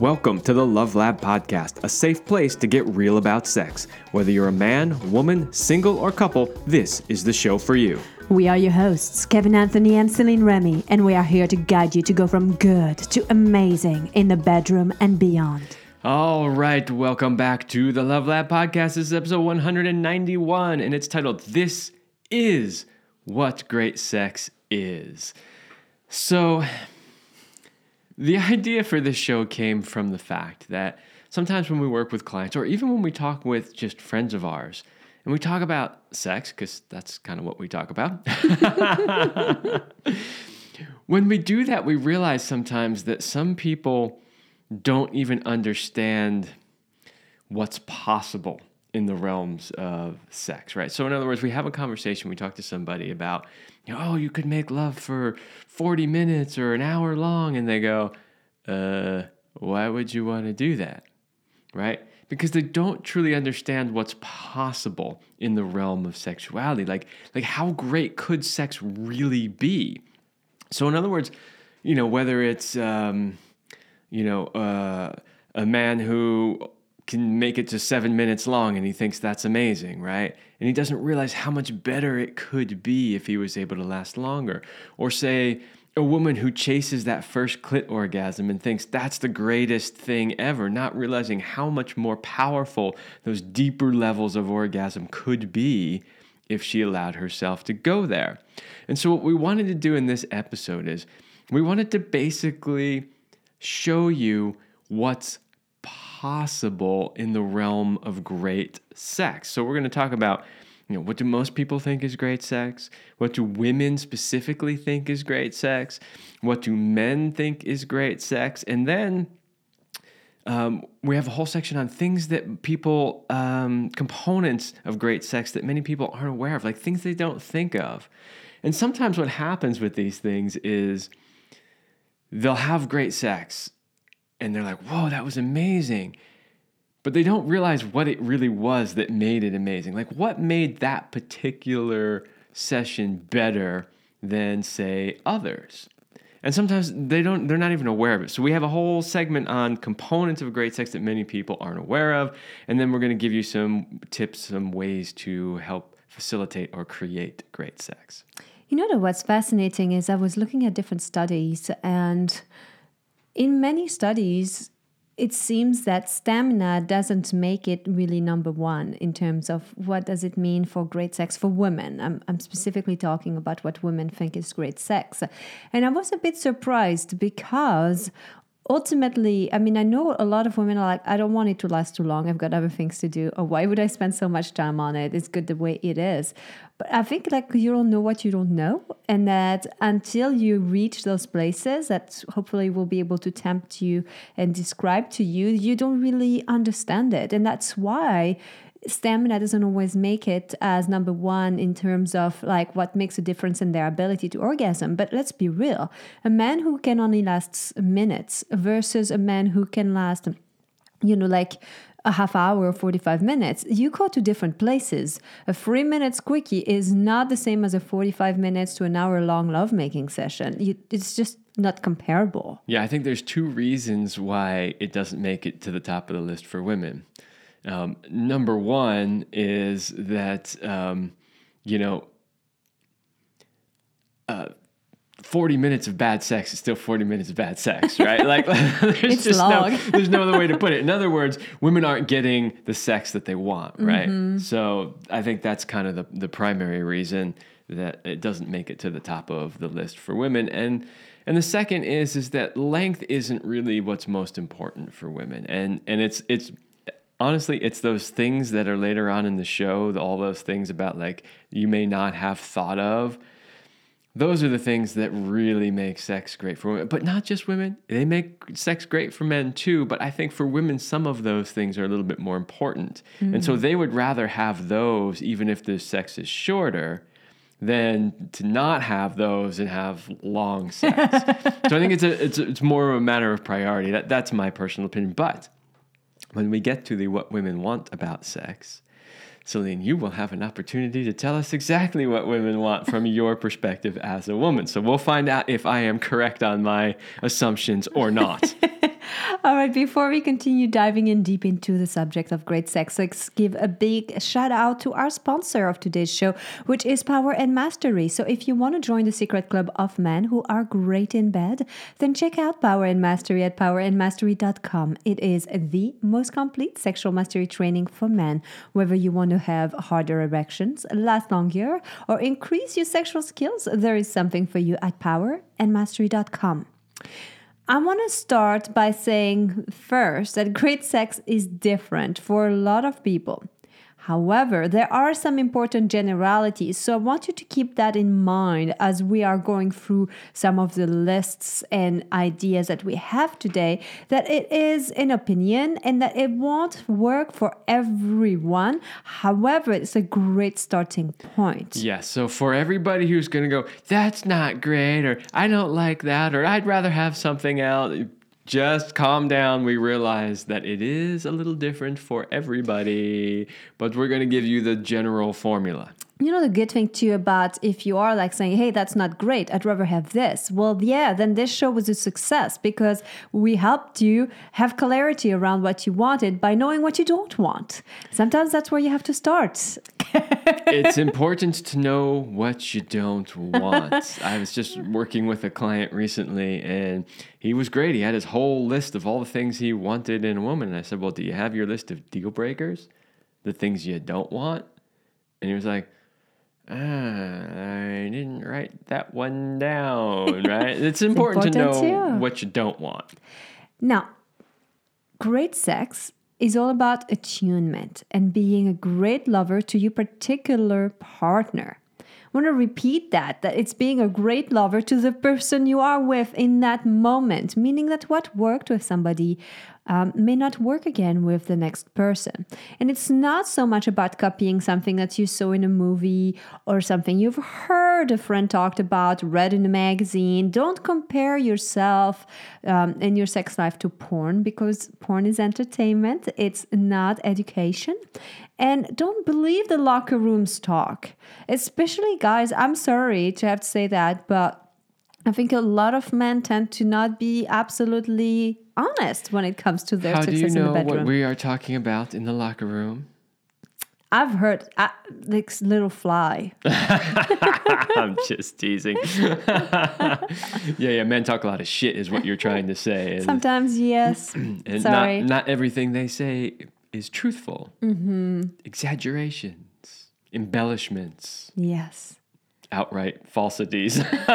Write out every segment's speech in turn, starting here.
Welcome to the Love Lab Podcast, a safe place to get real about sex. Whether you're a man, woman, single, or couple, this is the show for you. We are your hosts, Kevin Anthony and Celine Remy, and we are here to guide you to go from good to amazing in the bedroom and beyond. All right, welcome back to the Love Lab Podcast. This is episode 191, and it's titled This is What Great Sex Is. So, the idea for this show came from the fact that sometimes when we work with clients, or even when we talk with just friends of ours, and we talk about sex, because that's kind of what we talk about. when we do that, we realize sometimes that some people don't even understand what's possible in the realms of sex, right? So, in other words, we have a conversation, we talk to somebody about, you know, oh, you could make love for 40 minutes or an hour long. And they go, uh, why would you want to do that? Right? Because they don't truly understand what's possible in the realm of sexuality. Like, like how great could sex really be? So, in other words, you know, whether it's, um, you know, uh, a man who can make it to seven minutes long and he thinks that's amazing, right? And he doesn't realize how much better it could be if he was able to last longer. Or say, a woman who chases that first clit orgasm and thinks that's the greatest thing ever, not realizing how much more powerful those deeper levels of orgasm could be if she allowed herself to go there. And so, what we wanted to do in this episode is we wanted to basically show you what's possible in the realm of great sex. So we're going to talk about you know, what do most people think is great sex? What do women specifically think is great sex? What do men think is great sex? And then um, we have a whole section on things that people, um, components of great sex that many people aren't aware of, like things they don't think of. And sometimes what happens with these things is they'll have great sex and they're like, whoa, that was amazing. But they don't realize what it really was that made it amazing. Like, what made that particular session better than, say, others? And sometimes they don't, they're not even aware of it. So we have a whole segment on components of great sex that many people aren't aware of. And then we're to give you some tips, some ways to help facilitate or create great sex. You know, what's fascinating is I was looking at different studies and in many studies, it seems that stamina doesn't make it really number one in terms of what does it mean for great sex for women. I'm, I'm specifically talking about what women think is great sex. And I was a bit surprised because ultimately, I mean, I know a lot of women are like, I don't want it to last too long. I've got other things to do. Or why would I spend so much time on it? It's good the way it is. But I think like you don't know what you don't know. And that until you reach those places that hopefully will be able to tempt you and describe to you, you don't really understand it. And that's why stamina doesn't always make it as number one in terms of like what makes a difference in their ability to orgasm. But let's be real a man who can only last minutes versus a man who can last, you know, like a half hour or 45 minutes, you go to different places. A three minutes quickie is not the same as a 45 minutes to an hour long lovemaking session. You, it's just not comparable. Yeah, I think there's two reasons why it doesn't make it to the top of the list for women. Um, number one is that, um, you know, uh, 40 minutes of bad sex is still 40 minutes of bad sex, right? like there's it's just long. no there's no other way to put it. In other words, women aren't getting the sex that they want, right? Mm-hmm. So I think that's kind of the, the primary reason that it doesn't make it to the top of the list for women. And and the second is is that length isn't really what's most important for women. And and it's it's honestly, it's those things that are later on in the show, all those things about like you may not have thought of. Those are the things that really make sex great for women, but not just women. They make sex great for men too. But I think for women, some of those things are a little bit more important. Mm-hmm. And so they would rather have those, even if the sex is shorter, than to not have those and have long sex. so I think it's a, it's a, it's more of a matter of priority. That that's my personal opinion. But when we get to the what women want about sex, Celine, you will have an opportunity to tell us exactly what women want from your perspective as a woman. So we'll find out if I am correct on my assumptions or not. All right, before we continue diving in deep into the subject of great sex, let's give a big shout out to our sponsor of today's show, which is Power and Mastery. So if you want to join the secret club of men who are great in bed, then check out Power and Mastery at powerandmastery.com. It is the most complete sexual mastery training for men, whether you want to have harder erections, last longer, or increase your sexual skills, there is something for you at powerandmastery.com. I want to start by saying first that great sex is different for a lot of people. However, there are some important generalities, so I want you to keep that in mind as we are going through some of the lists and ideas that we have today. That it is an opinion and that it won't work for everyone. However, it's a great starting point. Yeah, so for everybody who's going to go, that's not great, or I don't like that, or I'd rather have something else, just calm down. We realize that it is a little different for everybody, but we're going to give you the general formula. You know, the good thing too about if you are like saying, hey, that's not great, I'd rather have this. Well, yeah, then this show was a success because we helped you have clarity around what you wanted by knowing what you don't want. Sometimes that's where you have to start. it's important to know what you don't want. I was just working with a client recently and he was great. He had his whole list of all the things he wanted in a woman. And I said, Well, do you have your list of deal breakers? The things you don't want? And he was like, ah, I didn't write that one down, right? It's important, important to know too. what you don't want. Now, great sex is all about attunement and being a great lover to your particular partner. I want to repeat that that it's being a great lover to the person you are with in that moment, meaning that what worked with somebody um, may not work again with the next person. And it's not so much about copying something that you saw in a movie or something you've heard a friend talked about, read in a magazine. Don't compare yourself um, and your sex life to porn because porn is entertainment, it's not education. And don't believe the locker rooms talk, especially guys. I'm sorry to have to say that, but I think a lot of men tend to not be absolutely honest when it comes to their How do success you in know the bedroom. what we are talking about in the locker room? I've heard uh, this little fly. I'm just teasing. yeah, yeah, men talk a lot of shit, is what you're trying to say. And, Sometimes, yes. and Sorry. Not, not everything they say is truthful. Mm-hmm. Exaggerations, embellishments, yes. Outright falsities.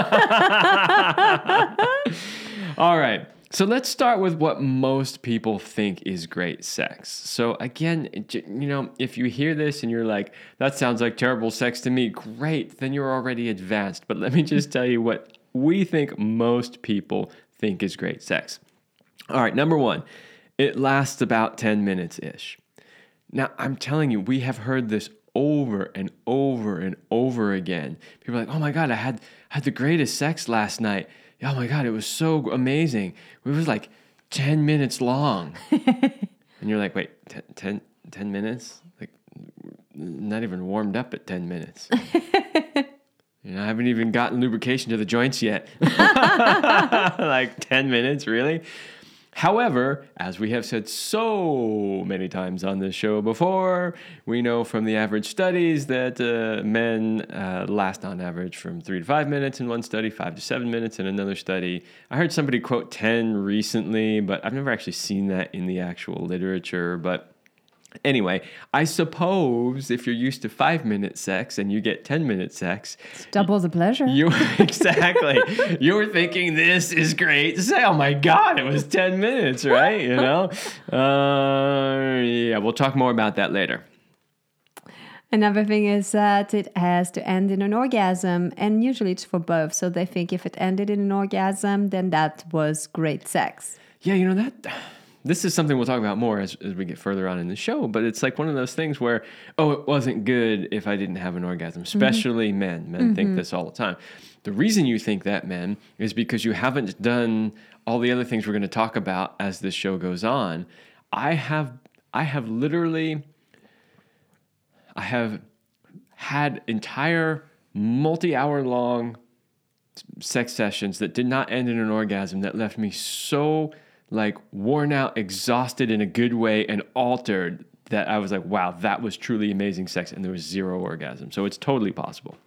All right. So let's start with what most people think is great sex. So again, you know, if you hear this and you're like, that sounds like terrible sex to me, great, then you're already advanced. But let me just tell you what we think most people think is great sex. All right, number 1, it lasts about 10 minutes ish. Now, I'm telling you, we have heard this over and over and over again. People are like, "Oh my god, I had had the greatest sex last night. Oh my god, it was so amazing. It was like 10 minutes long." and you're like, "Wait, 10, 10, 10 minutes? Like not even warmed up at 10 minutes." You know, I haven't even gotten lubrication to the joints yet. like 10 minutes, really? However, as we have said so many times on this show before, we know from the average studies that uh, men uh, last on average from three to five minutes in one study, five to seven minutes in another study. I heard somebody quote 10 recently, but I've never actually seen that in the actual literature. But Anyway, I suppose if you're used to five minute sex and you get 10 minute sex, it's Double the pleasure. you exactly. you were thinking this is great. Say, oh my god, it was ten minutes, right? You know. Uh, yeah, we'll talk more about that later. Another thing is that it has to end in an orgasm, and usually it's for both. So they think if it ended in an orgasm, then that was great sex. Yeah, you know that. This is something we'll talk about more as, as we get further on in the show, but it's like one of those things where, oh, it wasn't good if I didn't have an orgasm, mm-hmm. especially men. Men think mm-hmm. this all the time. The reason you think that, men, is because you haven't done all the other things we're going to talk about as this show goes on. I have, I have literally, I have had entire multi-hour long sex sessions that did not end in an orgasm that left me so like worn out, exhausted in a good way, and altered that I was like, wow, that was truly amazing sex, and there was zero orgasm. So it's totally possible.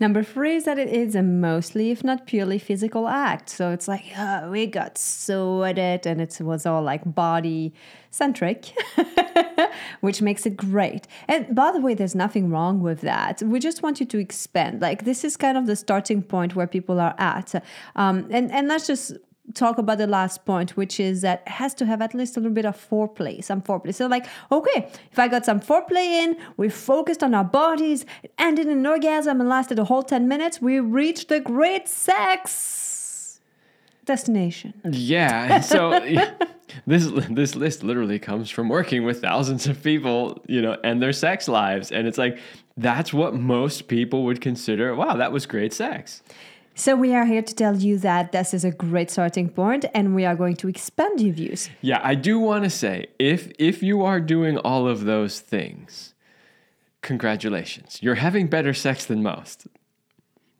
Number three is that it is a mostly, if not purely, physical act. So it's like, oh, we got so at it, and it was all like body centric, which makes it great. And by the way, there's nothing wrong with that. We just want you to expand. Like, this is kind of the starting point where people are at. Um, and, and let's just talk about the last point, which is that it has to have at least a little bit of foreplay, some foreplay. So, like, okay, if I got some foreplay in, we focused on our bodies, it ended in an orgasm and lasted a whole 10 minutes, we reached the great sex destination. Yeah. So this this list literally comes from working with thousands of people, you know, and their sex lives, and it's like that's what most people would consider. Wow, that was great sex. So we are here to tell you that this is a great starting point and we are going to expand your views. Yeah, I do want to say if if you are doing all of those things, congratulations. You're having better sex than most.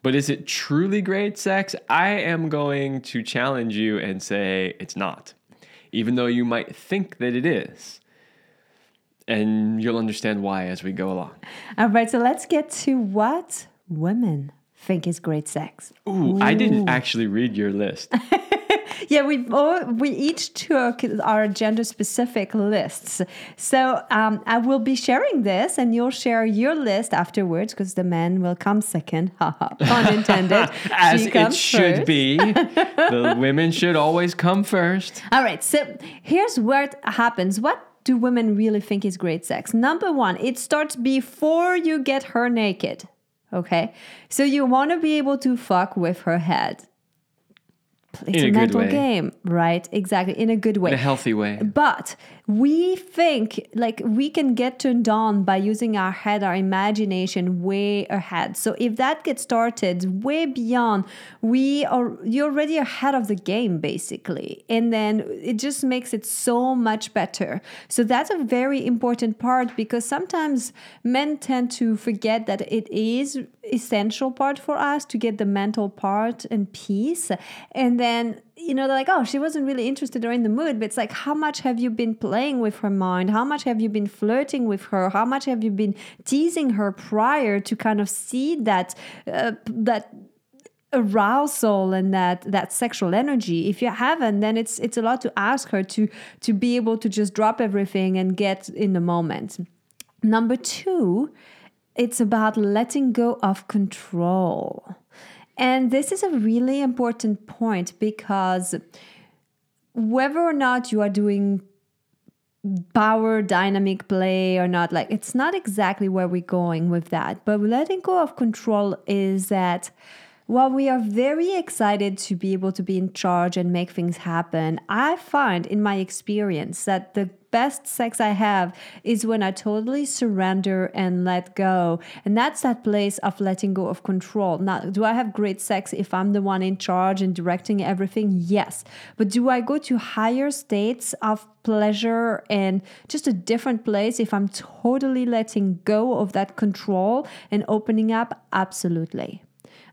But is it truly great sex? I am going to challenge you and say it's not. Even though you might think that it is. And you'll understand why as we go along. All right, so let's get to what women think is great sex. Ooh, I didn't actually read your list. yeah, we all, we each took our gender specific lists. So um, I will be sharing this, and you'll share your list afterwards because the men will come second. Pun intended. As it should first. be. the women should always come first. All right. So here's what happens. What do women really think is great sex? Number one, it starts before you get her naked. Okay. So you want to be able to fuck with her head. It's in a, a mental game, right? Exactly. In a good way. In a healthy way. But we think like we can get turned on by using our head, our imagination way ahead. So if that gets started way beyond, we are you're already ahead of the game basically. And then it just makes it so much better. So that's a very important part because sometimes men tend to forget that it is essential part for us to get the mental part in peace. And then you know, they're like, oh, she wasn't really interested or in the mood. But it's like, how much have you been playing with her mind? How much have you been flirting with her? How much have you been teasing her prior to kind of see that uh, that arousal and that that sexual energy? If you haven't, then it's it's a lot to ask her to to be able to just drop everything and get in the moment. Number two, it's about letting go of control. And this is a really important point because whether or not you are doing power dynamic play or not, like it's not exactly where we're going with that. But letting go of control is that while we are very excited to be able to be in charge and make things happen, I find in my experience that the best sex I have is when I totally surrender and let go. And that's that place of letting go of control. Now, do I have great sex if I'm the one in charge and directing everything? Yes. But do I go to higher states of pleasure and just a different place if I'm totally letting go of that control and opening up? Absolutely.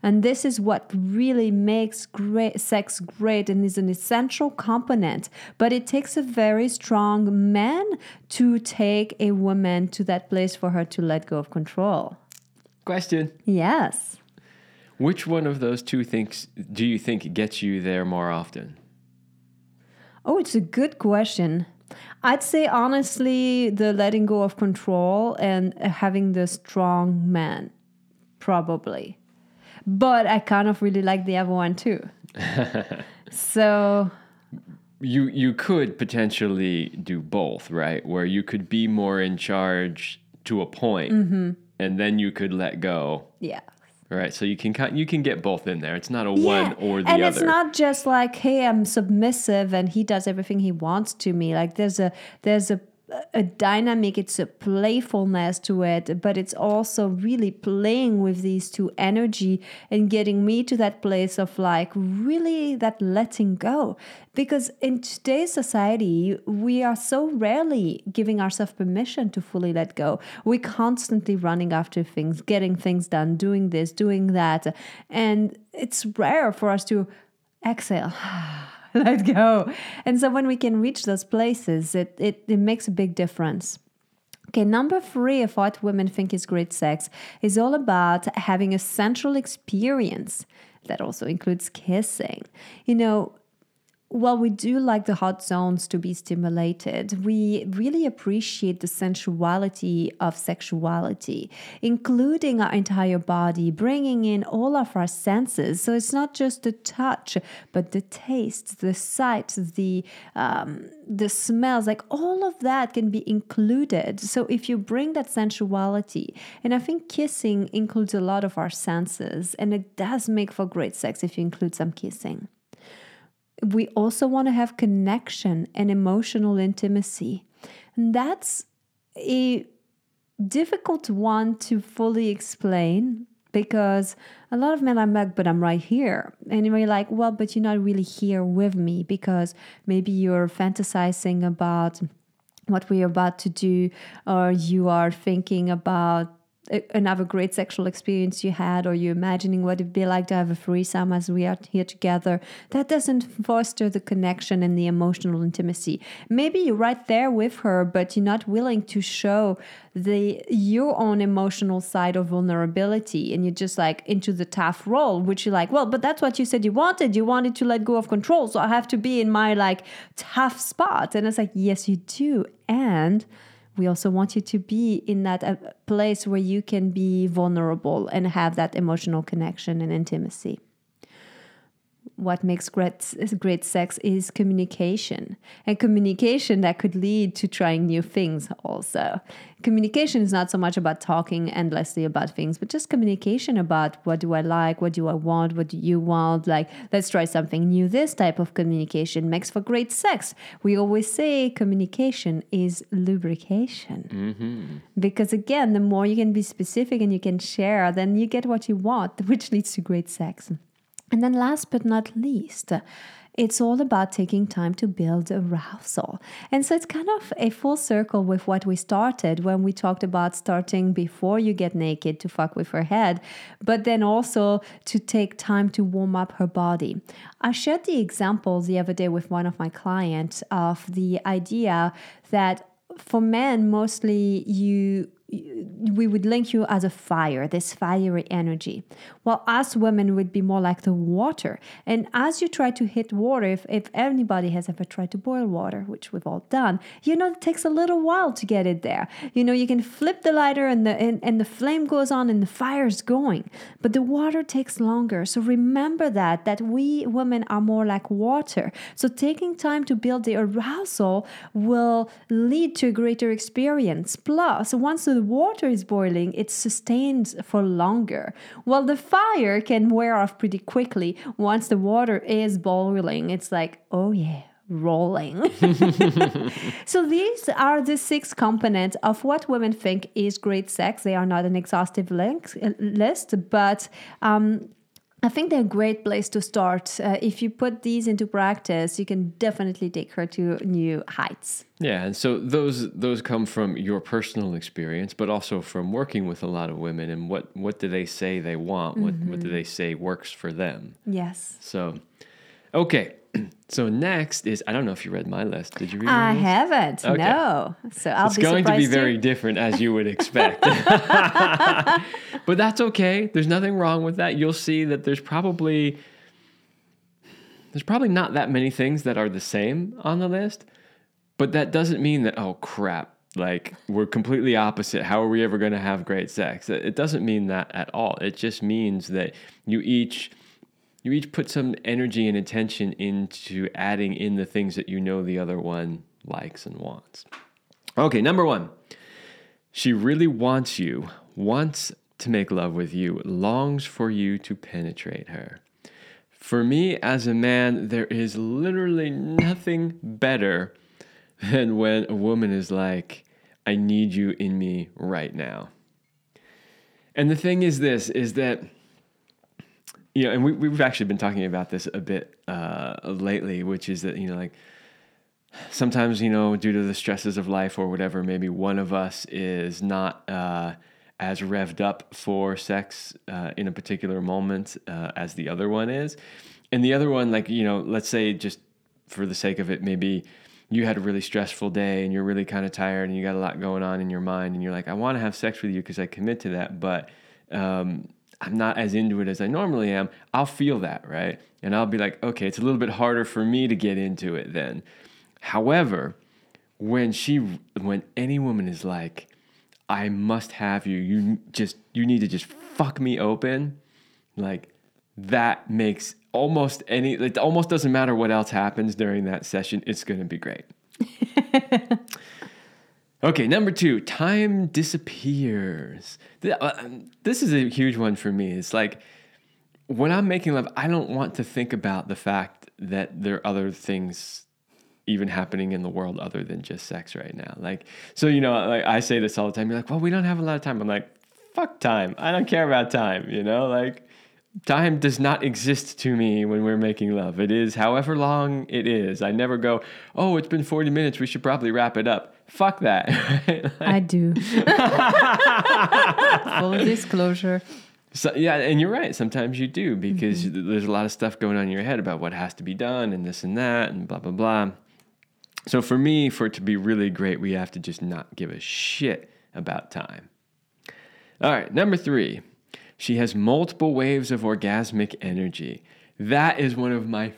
And this is what really makes great, sex great and is an essential component. But it takes a very strong man to take a woman to that place for her to let go of control. Question. Yes. Which one of those two things do you think gets you there more often? Oh, it's a good question. I'd say honestly, the letting go of control and having the strong man, probably but I kind of really like the other one too. so you you could potentially do both, right? Where you could be more in charge to a point, mm-hmm. and then you could let go. Yeah. Right, so you can you can get both in there. It's not a yeah. one or the and other. And it's not just like, hey, I'm submissive and he does everything he wants to me. Like there's a there's a a dynamic, it's a playfulness to it, but it's also really playing with these two energy and getting me to that place of like really that letting go. Because in today's society, we are so rarely giving ourselves permission to fully let go. We're constantly running after things, getting things done, doing this, doing that. And it's rare for us to exhale let go. And so when we can reach those places, it, it, it makes a big difference. Okay, number three of what women think is great sex is all about having a central experience that also includes kissing. You know, while we do like the hot zones to be stimulated, we really appreciate the sensuality of sexuality, including our entire body, bringing in all of our senses. So it's not just the touch, but the taste, the sight, the um, the smells, like all of that can be included. So if you bring that sensuality, and I think kissing includes a lot of our senses, and it does make for great sex if you include some kissing we also want to have connection and emotional intimacy. And that's a difficult one to fully explain because a lot of men are like, but I'm right here. And you're like, well, but you're not really here with me because maybe you're fantasizing about what we're about to do, or you are thinking about another great sexual experience you had, or you're imagining what it'd be like to have a threesome as we are here together, that doesn't foster the connection and the emotional intimacy. Maybe you're right there with her, but you're not willing to show the your own emotional side of vulnerability, and you're just like into the tough role, which you're like, well, but that's what you said you wanted. You wanted to let go of control, so I have to be in my like tough spot. And it's like, yes, you do, and we also want you to be in that uh, place where you can be vulnerable and have that emotional connection and intimacy what makes great, great sex is communication. And communication that could lead to trying new things also. Communication is not so much about talking endlessly about things but just communication about what do i like what do i want what do you want? Like let's try something new. This type of communication makes for great sex. We always say communication is lubrication. Mm-hmm. because again the more you can be specific and you can share then you get what you want which leads to great sex and then, last but not least, it's all about taking time to build arousal. And so it's kind of a full circle with what we started when we talked about starting before you get naked to fuck with her head, but then also to take time to warm up her body. I shared the example the other day with one of my clients of the idea that for men, mostly you we would link you as a fire, this fiery energy. While us women would be more like the water. And as you try to hit water, if, if anybody has ever tried to boil water, which we've all done, you know it takes a little while to get it there. You know, you can flip the lighter and the and, and the flame goes on and the fire's going. But the water takes longer. So remember that that we women are more like water. So taking time to build the arousal will lead to a greater experience. Plus, once the water is boiling, it sustains for longer. While the fire can wear off pretty quickly once the water is boiling. It's like, oh yeah, rolling. so these are the six components of what women think is great sex. They are not an exhaustive list, but um, I think they're a great place to start. Uh, if you put these into practice, you can definitely take her to new heights. Yeah, and so those those come from your personal experience, but also from working with a lot of women. And what what do they say they want? Mm-hmm. What what do mm-hmm. they say works for them? Yes. So, okay, so next is I don't know if you read my list. Did you read? It? I haven't. Okay. No. So I'll it's be going to be too. very different as you would expect. but that's okay. There's nothing wrong with that. You'll see that there's probably there's probably not that many things that are the same on the list. But that doesn't mean that oh crap, like we're completely opposite. How are we ever going to have great sex? It doesn't mean that at all. It just means that you each you each put some energy and attention into adding in the things that you know the other one likes and wants. Okay, number one. She really wants you, wants to make love with you, longs for you to penetrate her. For me as a man, there is literally nothing better than when a woman is like, I need you in me right now. And the thing is this is that you know, and we, we've actually been talking about this a bit uh, lately, which is that, you know, like sometimes, you know, due to the stresses of life or whatever, maybe one of us is not uh, as revved up for sex uh, in a particular moment uh, as the other one is. And the other one, like, you know, let's say just for the sake of it, maybe you had a really stressful day and you're really kind of tired and you got a lot going on in your mind and you're like, I want to have sex with you because I commit to that, but um, I'm not as into it as I normally am. I'll feel that, right? And I'll be like, okay, it's a little bit harder for me to get into it then. However, when she, when any woman is like, I must have you, you just, you need to just fuck me open, like that makes almost any it almost doesn't matter what else happens during that session it's to be great okay number two time disappears uh, this is a huge one for me it's like when i'm making love i don't want to think about the fact that there are other things even happening in the world other than just sex right now like so you know like i say this all the time you're like well we don't have a lot of time i'm like fuck time i don't care about time you know like time does not exist to me when we're making love. It is however long it is. I never go, oh, it's been 40 minutes. We should probably wrap it up. Fuck that. I do. Full disclosure. So, yeah, and you're right. Sometimes you do because mm-hmm. there's a lot of stuff going on in your head about what has to be done and this and that and blah, blah, blah. So for me, for it to be really great, we have to just not give a shit about time. All right, number three she has multiple waves of orgasmic energy. That is one of my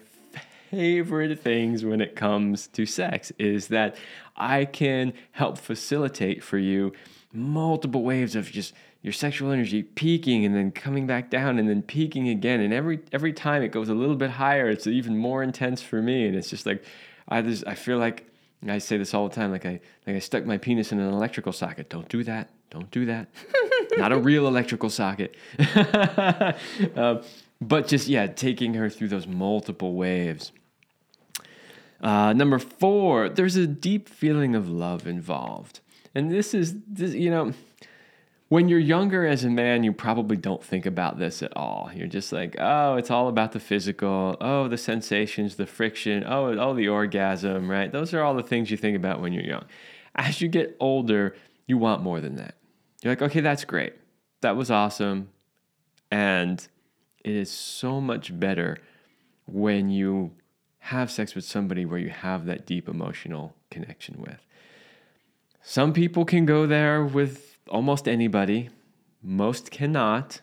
favorite things when it comes to sex is that I can help facilitate for you multiple waves of just your sexual energy peaking and then coming back down and then peaking again. And every every time it goes a little bit higher it's even more intense for me. And it's just like I just I feel like I say this all the time like I like I stuck my penis in an electrical socket. Don't do that. Don't do that. Not a real electrical socket. uh, but just, yeah, taking her through those multiple waves. Uh, number four, there's a deep feeling of love involved. And this is, this, you know, when you're younger as a man, you probably don't think about this at all. You're just like, oh, it's all about the physical. Oh, the sensations, the friction. Oh, oh, the orgasm, right? Those are all the things you think about when you're young. As you get older, you want more than that. You're like, okay, that's great. That was awesome. And it is so much better when you have sex with somebody where you have that deep emotional connection with. Some people can go there with almost anybody, most cannot.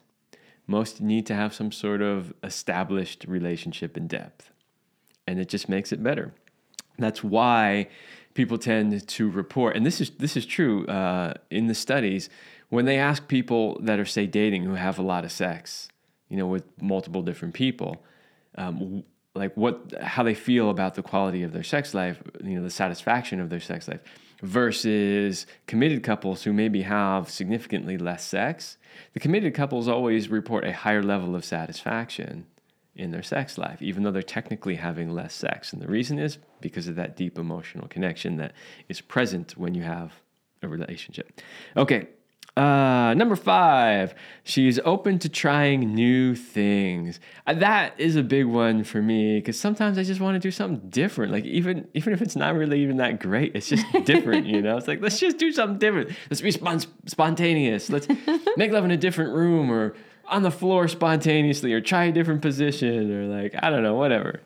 Most need to have some sort of established relationship in depth. And it just makes it better. That's why people tend to report, and this is this is true uh, in the studies when they ask people that are say dating who have a lot of sex, you know, with multiple different people, um, like what how they feel about the quality of their sex life, you know, the satisfaction of their sex life, versus committed couples who maybe have significantly less sex. The committed couples always report a higher level of satisfaction in their sex life, even though they're technically having less sex. And the reason is because of that deep emotional connection that is present when you have a relationship. Okay, uh, number five, she's open to trying new things. Uh, that is a big one for me because sometimes I just want to do something different. Like even even if it's not really even that great, it's just different. you know, it's like let's just do something different. Let's be spon- spontaneous. Let's make love in a different room or on the floor spontaneously or try a different position or like I don't know, whatever.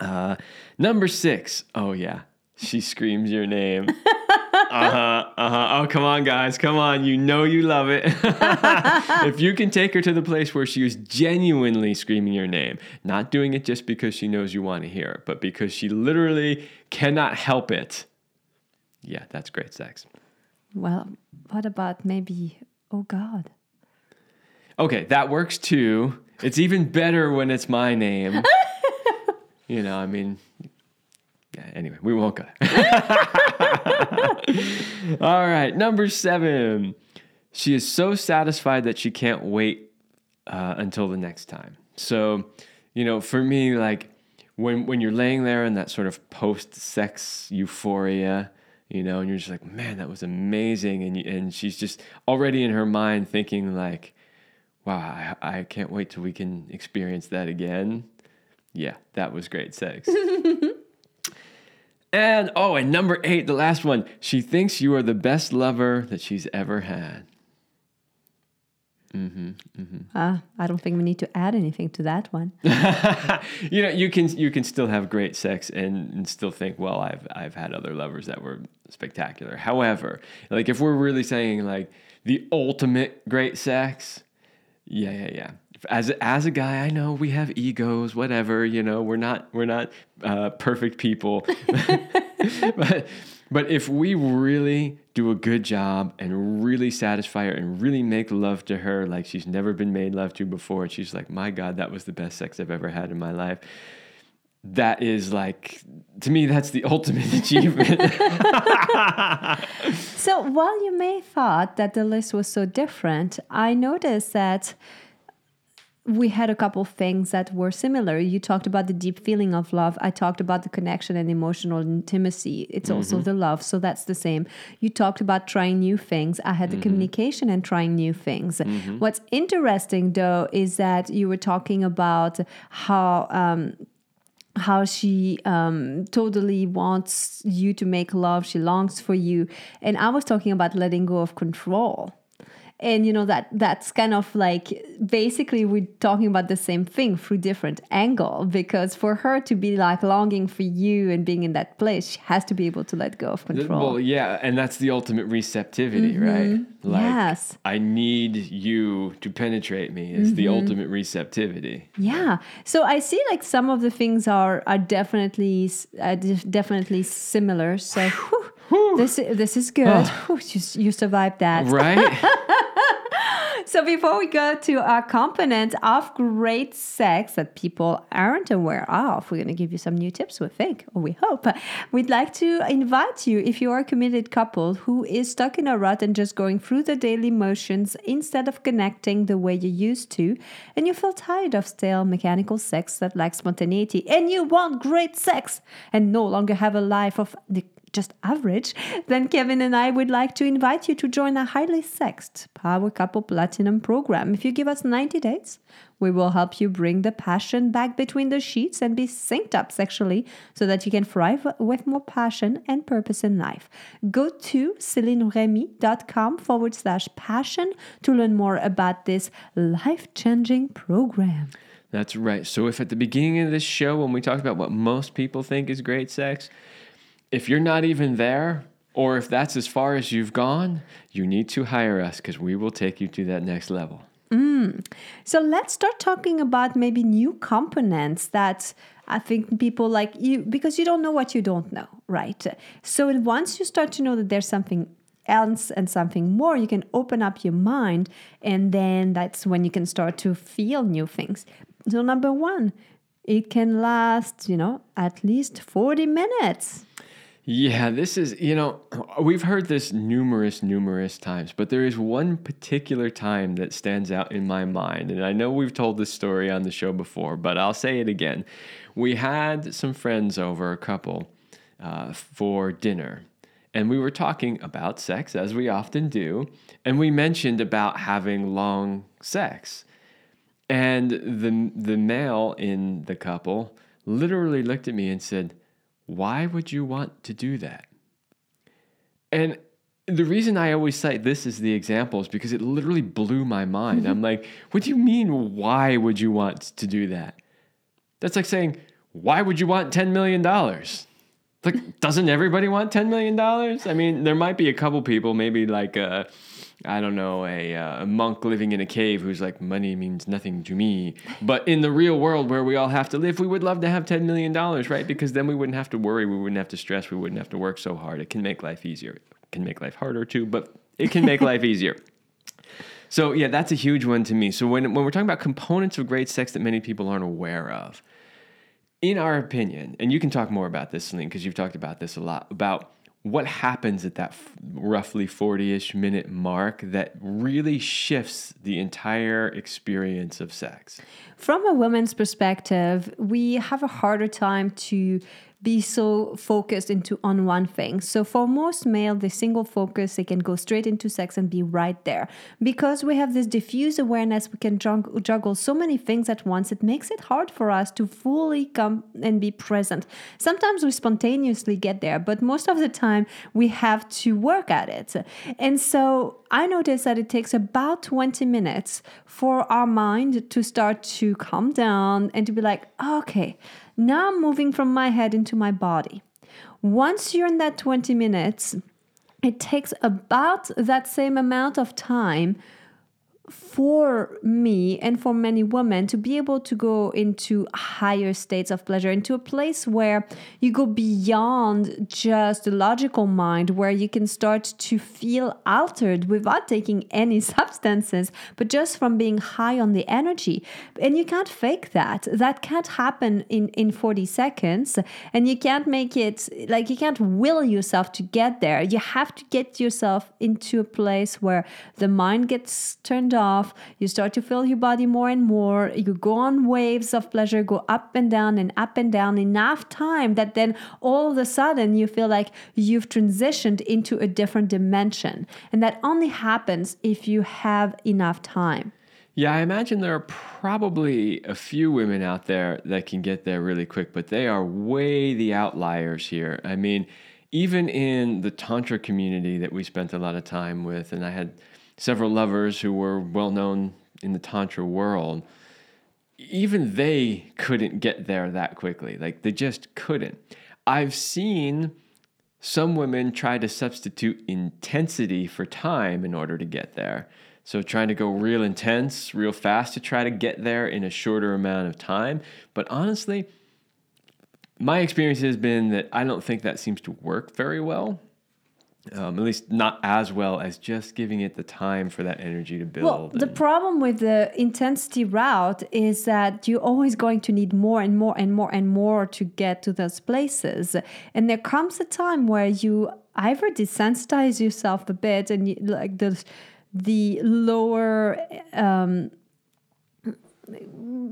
Uh, number six. Oh yeah, she screams your name. Uh huh. Uh huh. Oh, come on, guys. Come on. You know you love it. if you can take her to the place where she is genuinely screaming your name, not doing it just because she knows you want to hear it, but because she literally cannot help it. Yeah, that's great sex. Well, what about maybe, oh God? Okay, that works too. It's even better when it's my name. you know, I mean, yeah, anyway, we won't go All right, number seven. She is so satisfied that she can't wait uh, until the next time. So, you know, for me, like when when you're laying there in that sort of post-sex euphoria, you know, and you're just like, man, that was amazing, and and she's just already in her mind thinking like, wow, I, I can't wait till we can experience that again. Yeah, that was great sex. And oh, and number eight, the last one. She thinks you are the best lover that she's ever had. Mm-hmm, mm-hmm. Uh, I don't think we need to add anything to that one. you know, you can you can still have great sex and, and still think, well, I've I've had other lovers that were spectacular. However, like if we're really saying like the ultimate great sex, yeah, yeah, yeah. As as a guy, I know we have egos, whatever. You know, we're not we're not uh, perfect people, but but if we really do a good job and really satisfy her and really make love to her like she's never been made love to before, and she's like, my God, that was the best sex I've ever had in my life. That is like to me, that's the ultimate achievement. So while you may thought that the list was so different, I noticed that we had a couple of things that were similar. You talked about the deep feeling of love. I talked about the connection and emotional intimacy. It's also the love, so that's the same. You talked about trying new things. I had the communication and trying new things. What's interesting though is that you were talking about how um, how she um, totally wants you to make love. She longs for you, and I was talking about letting go of control. And you know that that's kind of like basically we're talking about the same thing through different angle because for her to be like longing for you and being in that place, she has to be able to let go of control. Well, yeah, and that's the ultimate receptivity, right? Like, Yes. I need you to penetrate me is the ultimate receptivity. Yeah. So I see like some of the things are are definitely uh, definitely similar. So whew, this this is good. Whew, you, you survived that. Right? So before we go to our component of great sex that people aren't aware of, we're going to give you some new tips, we think, or we hope. We'd like to invite you, if you are a committed couple who is stuck in a rut and just going through the daily motions instead of connecting the way you used to, and you feel tired of stale mechanical sex that lacks spontaneity, and you want great sex and no longer have a life of the just average, then Kevin and I would like to invite you to join our highly sexed Power Couple Platinum program. If you give us 90 days, we will help you bring the passion back between the sheets and be synced up sexually so that you can thrive with more passion and purpose in life. Go to CelineRemy.com forward slash passion to learn more about this life changing program. That's right. So, if at the beginning of this show, when we talked about what most people think is great sex, if you're not even there, or if that's as far as you've gone, you need to hire us because we will take you to that next level. Mm. So let's start talking about maybe new components that I think people like you because you don't know what you don't know, right? So once you start to know that there's something else and something more, you can open up your mind, and then that's when you can start to feel new things. So number one, it can last, you know, at least 40 minutes. Yeah, this is, you know, we've heard this numerous, numerous times, but there is one particular time that stands out in my mind. And I know we've told this story on the show before, but I'll say it again. We had some friends over, a couple, uh, for dinner. And we were talking about sex, as we often do. And we mentioned about having long sex. And the, the male in the couple literally looked at me and said, why would you want to do that? And the reason I always cite this as the example is because it literally blew my mind. I'm mm-hmm. like, what do you mean, why would you want to do that? That's like saying, why would you want $10 million? Like, doesn't everybody want $10 million? I mean, there might be a couple people, maybe like a, I don't know, a, uh, a monk living in a cave who's like, money means nothing to me. But in the real world where we all have to live, we would love to have $10 million, right? Because then we wouldn't have to worry, we wouldn't have to stress, we wouldn't have to work so hard. It can make life easier. It can make life harder too, but it can make life easier. So yeah, that's a huge one to me. So when, when we're talking about components of great sex that many people aren't aware of, in our opinion, and you can talk more about this, Celine, because you've talked about this a lot, about what happens at that f- roughly 40-ish minute mark that really shifts the entire experience of sex. From a woman's perspective, we have a harder time to be so focused into on one thing. So for most male, the single focus, they can go straight into sex and be right there. Because we have this diffuse awareness, we can juggle so many things at once. It makes it hard for us to fully come and be present. Sometimes we spontaneously get there, but most of the time we have to work at it. And so I noticed that it takes about 20 minutes for our mind to start to calm down and to be like, okay, now I'm moving from my head into my body. Once you're in that 20 minutes, it takes about that same amount of time for me and for many women to be able to go into higher states of pleasure, into a place where you go beyond just the logical mind, where you can start to feel altered without taking any substances, but just from being high on the energy. And you can't fake that. That can't happen in, in 40 seconds. And you can't make it like you can't will yourself to get there. You have to get yourself into a place where the mind gets turned off. You start to feel your body more and more. You go on waves of pleasure, go up and down and up and down enough time that then all of a sudden you feel like you've transitioned into a different dimension. And that only happens if you have enough time. Yeah, I imagine there are probably a few women out there that can get there really quick, but they are way the outliers here. I mean, even in the Tantra community that we spent a lot of time with, and I had several lovers who were well known in the Tantra world, even they couldn't get there that quickly. Like they just couldn't. I've seen some women try to substitute intensity for time in order to get there. So trying to go real intense, real fast to try to get there in a shorter amount of time. But honestly, my experience has been that I don't think that seems to work very well um, at least not as well as just giving it the time for that energy to build. Well, the problem with the intensity route is that you're always going to need more and more and more and more to get to those places. And there comes a time where you either desensitize yourself a bit and you, like the the lower um,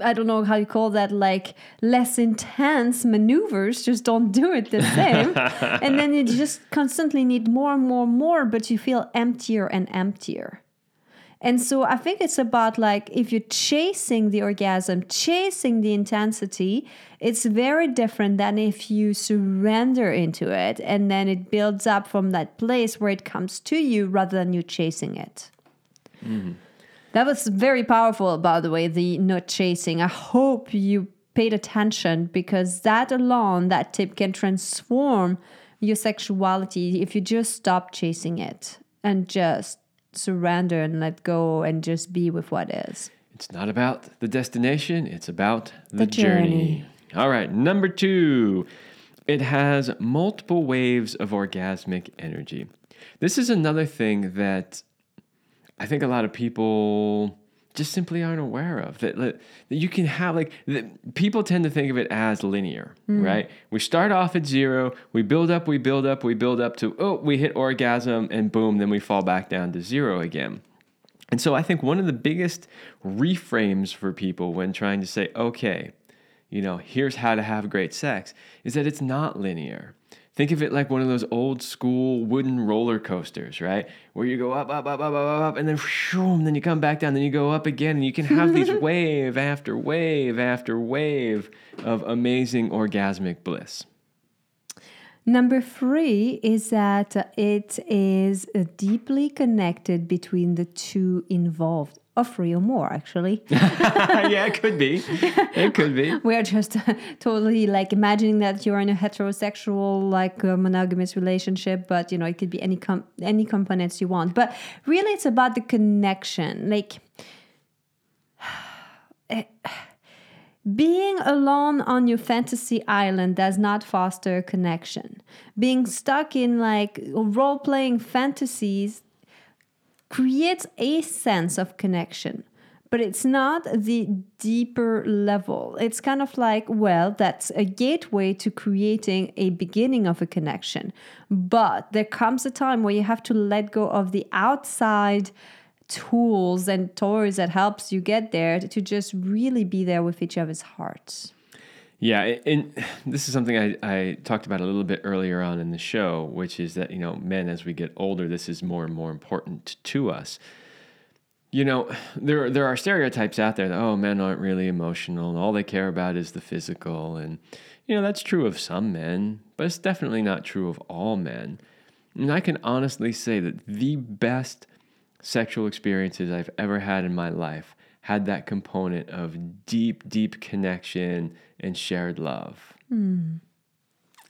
I don't know how you call that, like less intense maneuvers just don't do it the same. and then you just constantly need more and more and more, but you feel emptier and emptier. And so I think it's about like if you're chasing the orgasm, chasing the intensity, it's very different than if you surrender into it and then it builds up from that place where it comes to you rather than you chasing it. Mm-hmm. That was very powerful, by the way, the not chasing. I hope you paid attention because that alone, that tip can transform your sexuality if you just stop chasing it and just surrender and let go and just be with what is. It's not about the destination, it's about the, the journey. journey. All right, number two, it has multiple waves of orgasmic energy. This is another thing that I think a lot of people just simply aren't aware of that, that you can have like people tend to think of it as linear mm. right? We start off at zero we build up we build up we build up to oh we hit orgasm and boom then we fall back down to zero again. And so i think one of the biggest reframes for people when trying to say okay you know here's how to have great sex is that it's not linear Think of it like one of those old school wooden roller coasters, right? Where you go up, up, up, up, up, up, and then shoom, then you come back down, then you go up again, and you can have these wave after wave after wave of amazing orgasmic bliss. Number three is that it is deeply connected between the two involved or three or more actually. Yeah it could be. It could be. We're just uh, totally like imagining that you're in a heterosexual like uh, monogamous relationship but you know it could be any com- any components you want. But really it's about the connection. Like being alone on your fantasy island does not foster connection. Being stuck in like role playing fantasies creates a sense of connection but it's not the deeper level. It's kind of like, well, that's a gateway to creating a beginning of a connection. But there comes a time where you have to let go of the outside tools and toys that helps you get there to just really be there with each other's hearts. Yeah, and this is something I, I talked about a little bit earlier on in the show, which is that, you know, men, as we get older, this is more and more important to us. You know, there, there are stereotypes out there that, oh, men aren't really emotional and all they care about is the physical. And, you know, that's true of some men, but it's definitely not true of all men. And I can honestly say that the best sexual experiences I've ever had in my life had that component of deep, deep connection and shared love. Mm.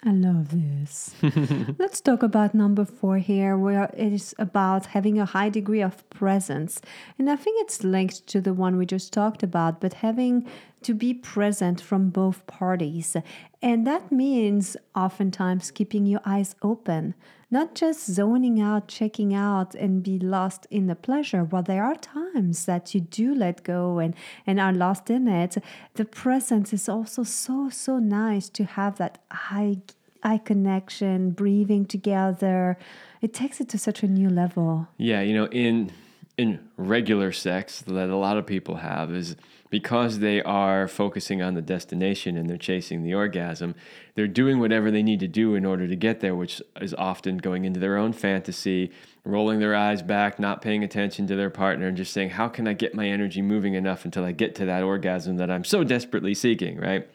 I love this. Let's talk about number four here, where it is about having a high degree of presence. And I think it's linked to the one we just talked about, but having to be present from both parties. And that means oftentimes keeping your eyes open, not just zoning out, checking out, and be lost in the pleasure. While there are times that you do let go and, and are lost in it, the presence is also so, so nice to have that eye, eye connection, breathing together. It takes it to such a new level. Yeah, you know, in in regular sex that a lot of people have is because they are focusing on the destination and they're chasing the orgasm, they're doing whatever they need to do in order to get there, which is often going into their own fantasy, rolling their eyes back, not paying attention to their partner, and just saying, How can I get my energy moving enough until I get to that orgasm that I'm so desperately seeking, right?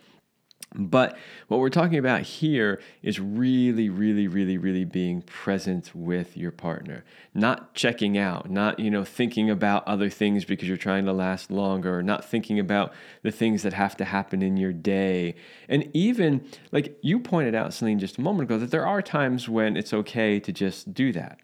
But what we're talking about here is really, really, really, really being present with your partner, not checking out, not, you know, thinking about other things because you're trying to last longer, not thinking about the things that have to happen in your day. And even like you pointed out, Celine, just a moment ago, that there are times when it's okay to just do that.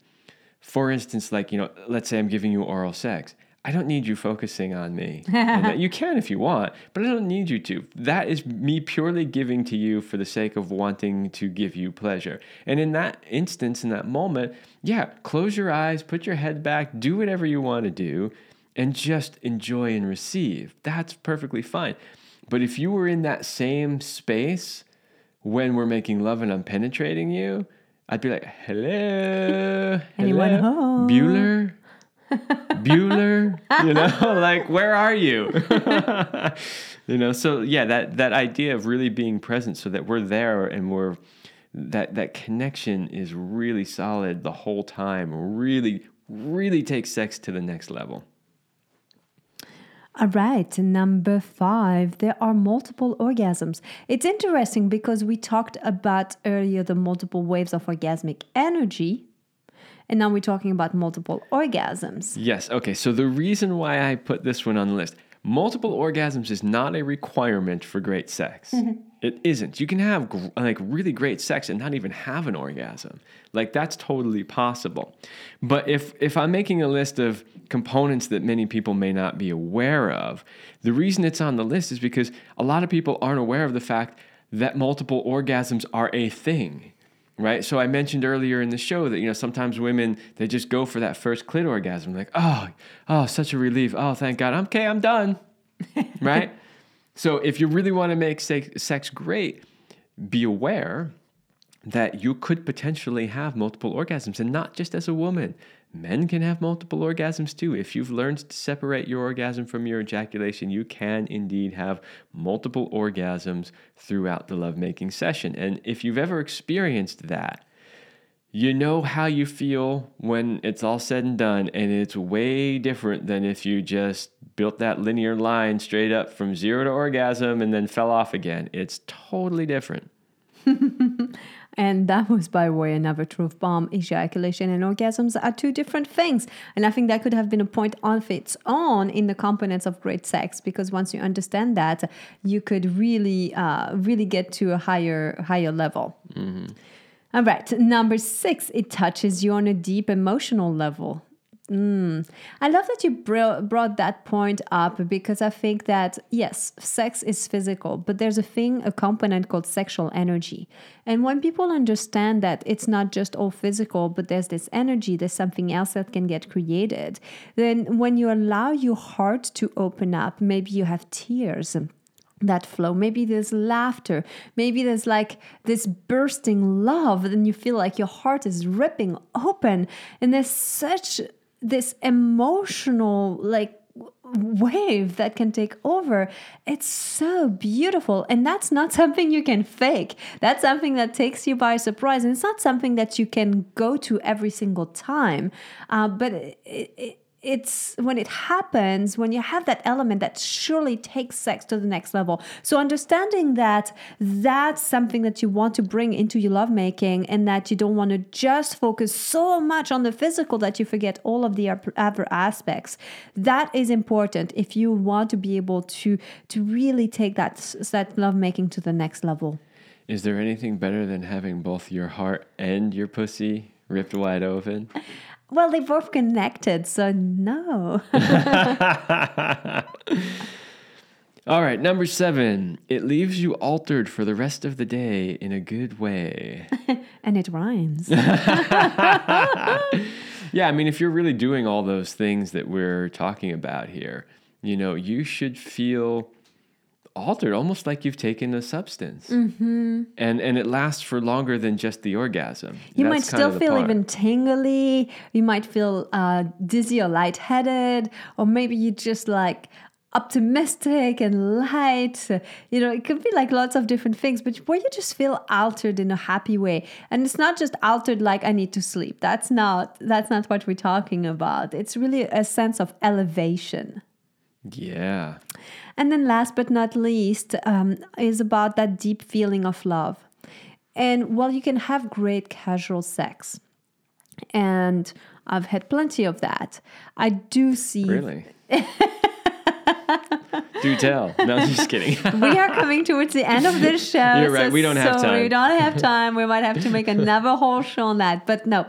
For instance, like, you know, let's say I'm giving you oral sex. I don't need you focusing on me. you can if you want, but I don't need you to. That is me purely giving to you for the sake of wanting to give you pleasure. And in that instance, in that moment, yeah, close your eyes, put your head back, do whatever you want to do, and just enjoy and receive. That's perfectly fine. But if you were in that same space when we're making love and I'm penetrating you, I'd be like, hello, Anyone hello, home? Bueller. Bueller, you know, like where are you? you know, so yeah, that that idea of really being present so that we're there and we're that that connection is really solid the whole time. Really really takes sex to the next level. All right, number five, there are multiple orgasms. It's interesting because we talked about earlier the multiple waves of orgasmic energy, and now we're talking about multiple orgasms. Yes. Okay. So the reason why I put this one on the list, multiple orgasms is not a requirement for great sex. Mm-hmm. it isn't. You can have gr- like really great sex and not even have an orgasm. Like that's totally possible. But if if I'm making a list of components that many people may not be aware of, the reason it's on the list is because a lot of people aren't aware of the fact that multiple orgasms are a thing right? So I mentioned earlier in the show that you know sometimes women they just go for that first clit orgasm, like oh oh such a relief, oh thank God, I'm okay, I'm done, right? So if you really want to make sex great, be aware that you could potentially have multiple orgasms, and not just as a woman. Men can have multiple orgasms too. If you've learned to separate your orgasm from your ejaculation, you can indeed have multiple orgasms throughout the lovemaking session. And if you've ever experienced that, you know how you feel when it's all said and done, and it's way different than if you just built that linear line straight up from zero to orgasm and then fell off again. It's totally different. And that was, by the way, another truth bomb. Ejaculation and orgasms are two different things. And I think that could have been a point of its own in the components of great sex, because once you understand that, you could really, uh, really get to a higher, higher level. Mm-hmm. All right, number six, it touches you on a deep emotional level. Mm. I love that you brought that point up because I think that, yes, sex is physical, but there's a thing, a component called sexual energy. And when people understand that it's not just all physical, but there's this energy, there's something else that can get created, then when you allow your heart to open up, maybe you have tears that flow. Maybe there's laughter. Maybe there's like this bursting love, and you feel like your heart is ripping open. And there's such this emotional like wave that can take over. It's so beautiful. And that's not something you can fake. That's something that takes you by surprise. And it's not something that you can go to every single time. Uh, but it, it, it's when it happens when you have that element that surely takes sex to the next level. So understanding that that's something that you want to bring into your lovemaking and that you don't want to just focus so much on the physical that you forget all of the other aspects that is important if you want to be able to to really take that that lovemaking to the next level. Is there anything better than having both your heart and your pussy ripped wide open well, they both connected, so no. All right, number seven. It leaves you altered for the rest of the day in a good way. and it rhymes. yeah, I mean, if you're really doing all those things that we're talking about here, you know, you should feel altered, almost like you've taken a substance, mm-hmm. and and it lasts for longer than just the orgasm. You That's might still feel part. even tingly. You might feel uh, dizzy or lightheaded, or maybe you just like optimistic and light. You know, it could be like lots of different things, but where you just feel altered in a happy way. And it's not just altered like I need to sleep. That's not that's not what we're talking about. It's really a sense of elevation. Yeah. And then, last but not least, um, is about that deep feeling of love. And while you can have great casual sex, and I've had plenty of that, I do see. Really? do tell. No, I'm just kidding. we are coming towards the end of this show. You're right. So we don't have time. We don't have time. We might have to make another whole show on that. But no,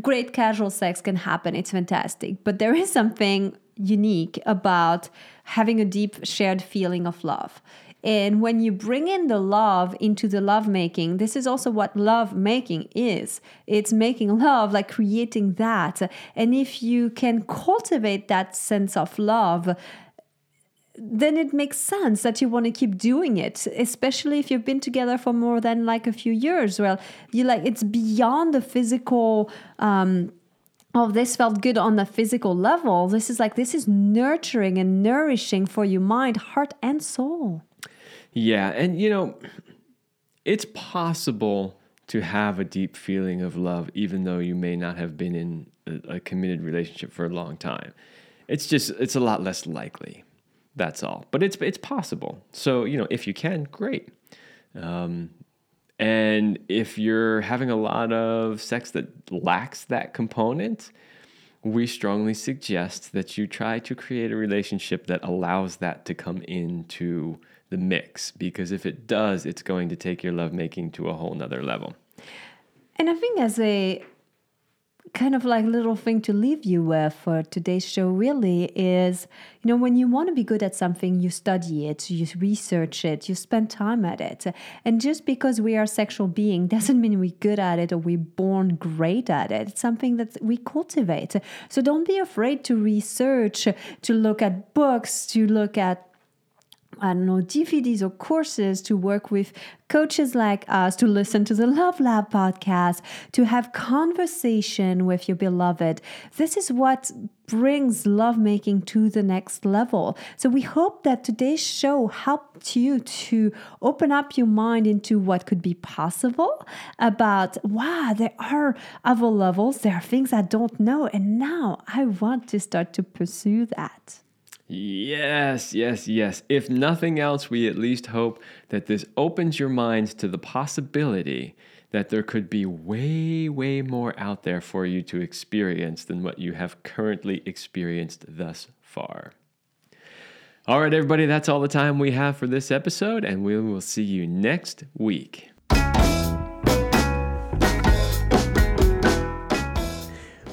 great casual sex can happen. It's fantastic. But there is something unique about having a deep shared feeling of love. And when you bring in the love into the love making, this is also what love making is. It's making love, like creating that. And if you can cultivate that sense of love, then it makes sense that you want to keep doing it, especially if you've been together for more than like a few years. Well, you like it's beyond the physical um, oh, this felt good on the physical level. This is like, this is nurturing and nourishing for your mind, heart, and soul. Yeah. And, you know, it's possible to have a deep feeling of love, even though you may not have been in a, a committed relationship for a long time. It's just, it's a lot less likely. That's all. But it's, it's possible. So, you know, if you can, great. Um, and if you're having a lot of sex that lacks that component, we strongly suggest that you try to create a relationship that allows that to come into the mix because if it does, it's going to take your lovemaking to a whole nother level. And I think as a kind of like little thing to leave you with for today's show really is you know when you want to be good at something you study it you research it you spend time at it. And just because we are sexual being doesn't mean we're good at it or we're born great at it. It's something that we cultivate. So don't be afraid to research to look at books to look at I don't know, DVDs or courses to work with coaches like us, to listen to the Love Lab podcast, to have conversation with your beloved. This is what brings lovemaking to the next level. So we hope that today's show helped you to open up your mind into what could be possible about, wow, there are other levels, there are things I don't know, and now I want to start to pursue that. Yes, yes, yes. If nothing else, we at least hope that this opens your minds to the possibility that there could be way, way more out there for you to experience than what you have currently experienced thus far. All right, everybody, that's all the time we have for this episode, and we will see you next week.